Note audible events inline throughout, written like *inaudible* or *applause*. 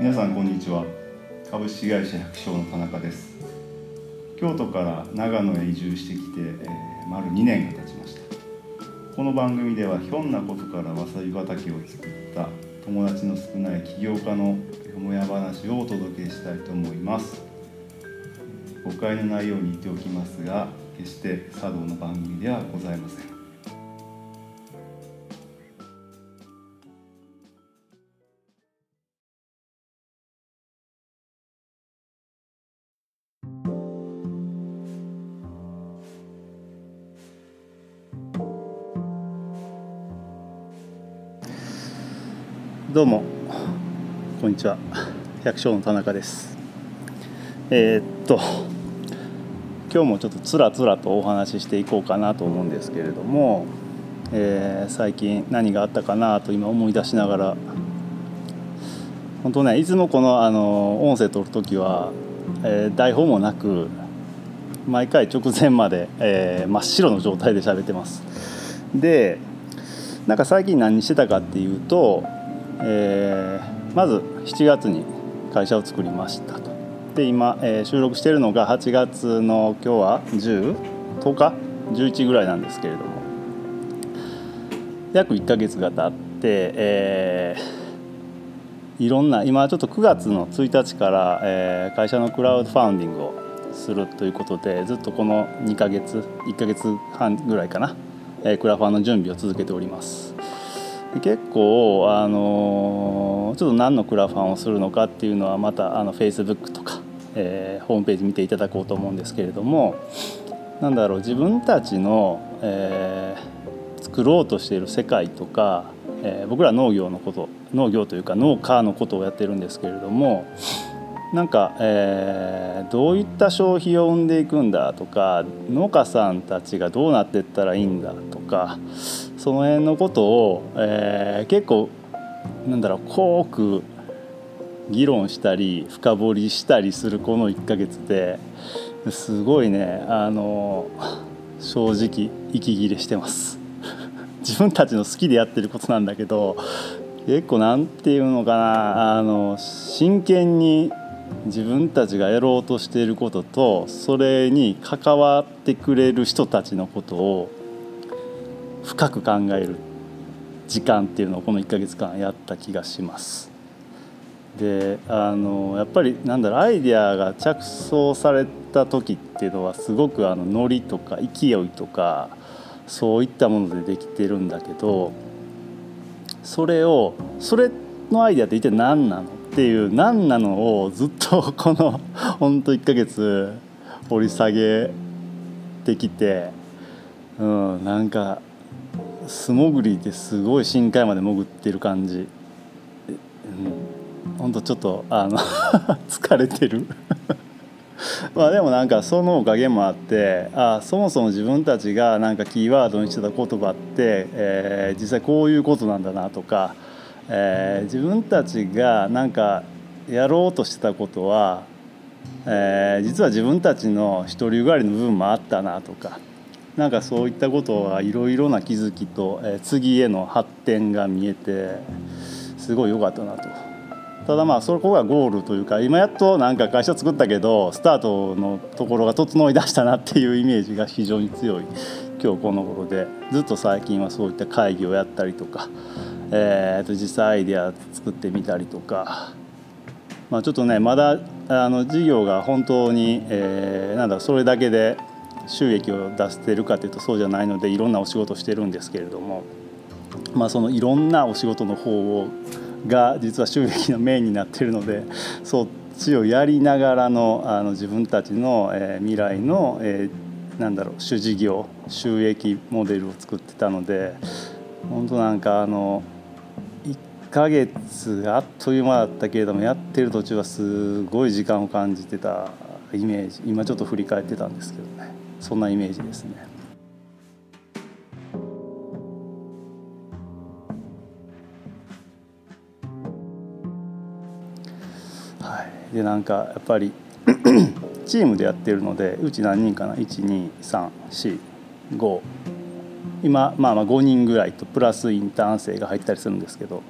皆さんこんにちは。株式会社百姓の田中です。京都から長野へ移住してきて、えー、丸2年が経ちました。この番組ではひょんなことからわさび畑を作った友達の少ない起業家のよもや話をお届けしたいと思います。誤解のないように言っておきますが決して茶道の番組ではございません。どうも。こんにちは。百姓の田中です。えー、っと今日もちょっとつらつらとお話ししていこうかなと思うんですけれども、えー、最近何があったかなと今思い出しながら。本当ねいつもこのあの音声取る時は、えー、台本もなく毎回直前まで、え真っ白の状態で喋ってます。でなんか最近何してたかっていうとえー、まず7月に会社を作りましたと。で今、えー、収録しているのが8月の今日は10 10日？11ぐらいなんですけれども。約1ヶ月が経って、えー、いろんな今ちょっと9月の1日から、えー、会社のクラウドファウンディングをするということでずっとこの2ヶ月1ヶ月半ぐらいかな、えー、クラファンの準備を続けております。結構あのちょっと何のクラファンをするのかっていうのはまたあの Facebook とか、えー、ホームページ見ていただこうと思うんですけれどもなんだろう自分たちの、えー、作ろうとしている世界とか、えー、僕ら農業のこと農業というか農家のことをやってるんですけれどもなんか、えー、どういった消費を生んでいくんだとか農家さんたちがどうなっていったらいいんだとかその辺のことを、えー、結構なんだろう濃く議論したり深掘りしたりするこの1ヶ月ですごいねあの正直息切れしてます。*laughs* 自分たちの好きでやってることなんだけど結構なんていうのかなあの真剣に自分たちがやろうとしていることとそれに関わってくれる人たちのことを深く考える時間っていうのをこの1ヶ月間やった気がします。であのやっぱりなんだろうアイデアが着想された時っていうのはすごくあのノリとか勢いとかそういったものでできてるんだけどそれをそれのアイデアって一体何なのっていう何なのをずっと *laughs* このほんと1ヶ月掘り下げてきて、うん、なんか素潜りですごい深海まで潜ってる感じ、うん、ほんとちょっとあの *laughs* 疲れてる。*laughs* まあでもなんかそのおかげもあってあそもそも自分たちがなんかキーワードにしてた言葉って、えー、実際こういうことなんだなとか、えー、自分たちがなんかやろうとしてたことは、えー、実は自分たちの独りよがりの部分もあったなとかなんかそういったことはいろいろな気づきと、え、次への発展が見えてすごい良かったなと。ただまあそこがゴールというか今やっとなんか会社作ったけどスタートのところが整いだしたなっていうイメージが非常に強い今日この頃でずっと最近はそういった会議をやったりとか、えー、と実際アイデア作ってみたりとか、まあ、ちょっとねまだあの事業が本当に、えー、なんだそれだけで収益を出してるかというとそうじゃないのでいろんなお仕事してるんですけれども、まあ、そのいろんなお仕事の方をが実は収益のメインになってるのでそっちをやりながらのあの自分たちの、えー、未来の、えー、なんだろう主事業収益モデルを作ってたので本当なんかあの1ヶ月あっという間だったけれどもやってる途中はすごい時間を感じてたイメージ今ちょっと振り返ってたんですけどね。そんなイメージですね。はい、でなんかやっぱり *clears throat* チームでやってるのでうち何人かな？1234 5今まあまあ5人ぐらいとプラスインターン生が入ったりするんですけど。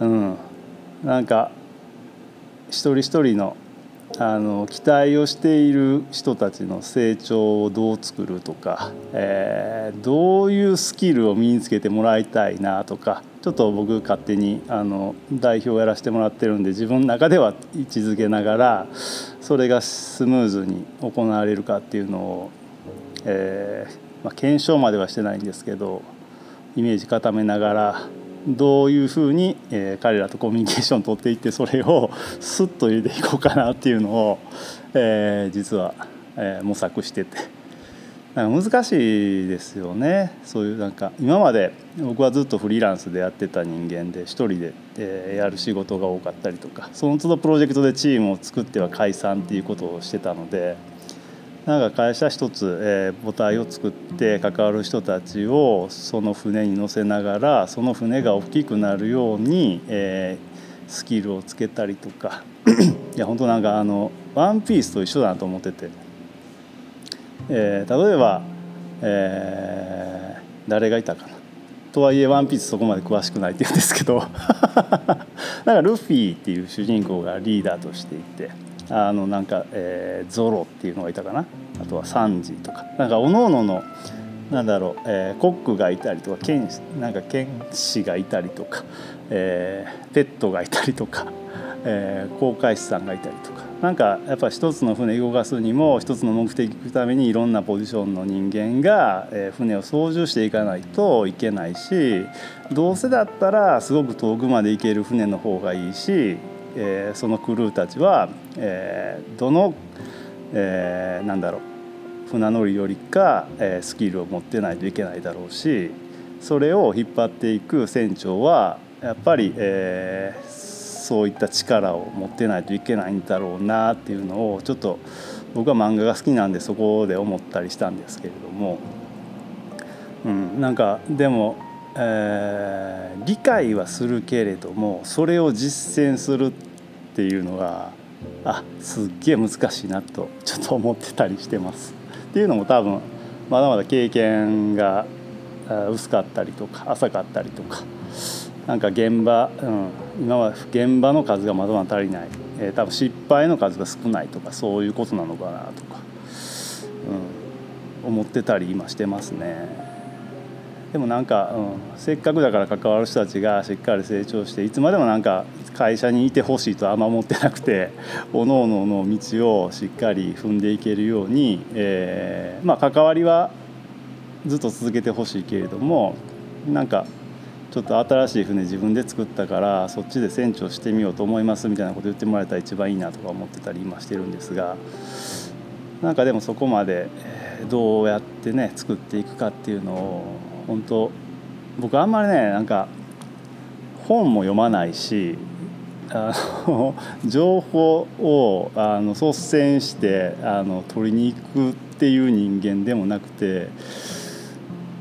うん。なんか一人一人のあの期待をしている人たちの成長をどう作るとか、えー、どういうスキルを身につけてもらいたいなとかちょっと僕勝手にあの代表をやらせてもらってるんで自分の中では位置づけながらそれがスムーズに行われるかっていうのを、えーまあ、検証まではしてないんですけどイメージ固めながらどういうふうに、えー、彼らとコミュニケーションを取っていってそれを *laughs* スッと入れていこうかなっていうのを、えー、実は、えー、模索しててなんか難しいですよねそういうなんか今まで僕はずっとフリーランスでやってた人間で一人で、え、やる仕事が多かったりとかその都度プロジェクトでチームを作っては解散っていうことをしてたので。なんか会社一つ、えー、母体を作って関わる人たちをその船に乗せながらその船が大きくなるように、えー、スキルをつけたりとか。*clears throat* いや本当なんかあのワンピースと一緒だなと思ってて、えー、例えば、えー、誰がいたかな。とはいえワンピースそこまで詳しくないって言うんですけど。*laughs* なんかルフィっていう主人公がリーダーとしていて。あのなんか、えー、ゾロっていうのがいたかな？あとはサンジとか。なんかおのおののなんだろう、えー、コックがいたりとか剣なんか剣士がいたりとか、えー、ペットがいたりとか、えー、航海士さんがいたりとか。なんかやっぱ一つの船動かすにも一つの目的のためにいろんなポジションの人間が、えー、船を操縦していかないといけないしどうせだったらすごく遠くまで行ける船の方がいいしえー、そのクルーたちは、えー、どの、えー、なんだろう船乗りよりか、えー、スキルを持ってないといけないだろうしそれを引っ張っていく船長はやっぱり、えー、そういった力を持ってないといけないんだろうなっていうのをちょっと僕は漫画が好きなんでそこで思ったりしたんですけれども、うん、なんかでもえー、理解はするけれどもそれを実践するっていうのがあすっげえ難しいなとちょっと思ってたりしてます。っていうのも多分まだまだ経験が薄かったりとか浅かったりとかなんか現場、うん、今は現場の数がまだまだ足りない、えー、多分失敗の数が少ないとかそういうことなのかなとか、うん、思ってたり今してますね。でもなんか、うん、せっかくだから関わる人たちがしっかり成長していつまでもなんか会社にいてほしいとあんま思ってなくて *laughs* おのおのの道をしっかり踏んでいけるように、えー、まあ関わりはずっと続けてほしいけれどもなんかちょっと新しい船自分で作ったからそっちで船長してみようと思いますみたいなこと言ってもらえたら一番いいなとか思ってたり今してるんですがなんかでもそこまでどうやってね作っていくかっていうのを本当僕あんまりねなんか本も読まないしあの *laughs* 情報をあの率先してあの取りに行くっていう人間でもなくて、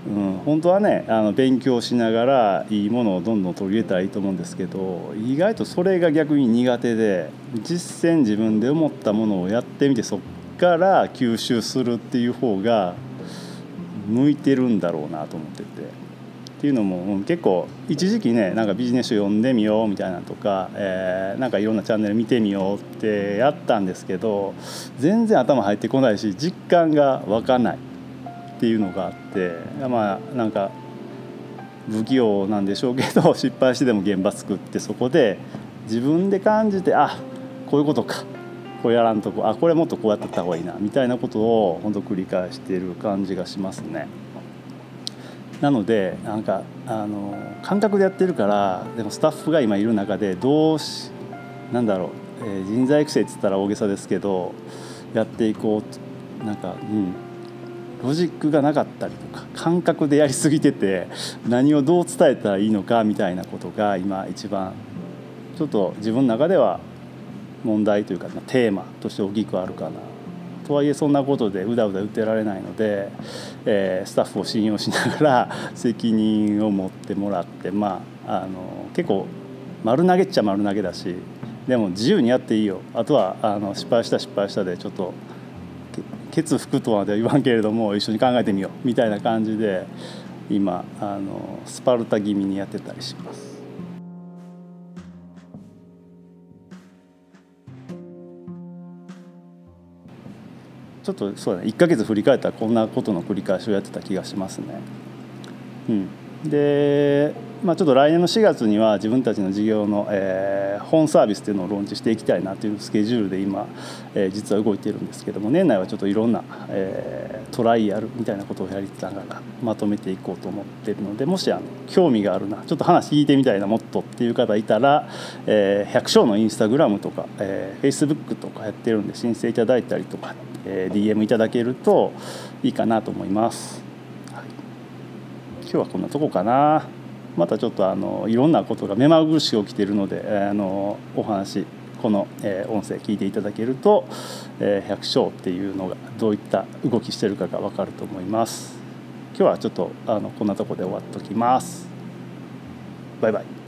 うん、本当はねあの勉強しながらいいものをどんどん取り入れたらいいと思うんですけど意外とそれが逆に苦手で実践自分で思ったものをやってみてそっから吸収するっていう方が向いてるんだろうなと思ってて。っていうのも結構一時期ねなんかビジネス読んでみようみたいなとか、えー、なんかいろんなチャンネル見てみようってやったんですけど全然頭入ってこないし実感が湧かないっていうのがあってまあなんか不器用なんでしょうけど *laughs* 失敗してでも現場作ってそこで自分で感じてあこういうことかこうやらんとこあこれもっとこうやってった方がいいなみたいなことを本当繰り返している感じがしますね。なのでなんかあの感覚でやってるからでもスタッフが今いる中でどうしなんだろう、えー、人材育成って言ったら大げさですけどやっていこうなんかうんロジックがなかったりとか感覚でやりすぎてて何をどう伝えたらいいのかみたいなことが今一番ちょっと自分の中では問題というか、テーマとして大きくあるかな。とはいえそんなことでうだうだ打てられないので、えー、スタッフを信用しながら *laughs* 責任を持ってもらってまああの結構丸投げっちゃ丸投げだしでも自由にやっていいよ。あとはあの失敗した失敗したでちょっとケツ吹くとは言わんけれども一緒に考えてみよう。みたいな感じで今あのスパルタ気味にやってたりします。ちょっとそうだね1ヶ月振り返ったらこんなことの繰り返しをやってた気がしますね。うん、でまあ、ちょっと来年の4月には自分たちの事業の、えー、本サービスっていうのをローンチしていきたいなというスケジュールで今、えー、実は動いてるんですけども年内はちょっといろんな、えー、トライアルみたいなことをやりながらまとめていこうと思ってるのでもしあの興味があるなちょっと話聞いてみたいなもっとっていう方いたら、えー、百姓のインスタグラムとか、えー、フェイスブックとかやってるんで申請いただいたりとか、え、DM いただけるといいかなと思います。はい、今日はこんなとこかな。またちょっとあのいろんなことが目まぐるしく起きているのであのお話この、え音声聞いていただけると、え百姓っていうのがどういった動きしてるかが分かると思います今日はちょっとあのこんなとこで終わっときますバイバイ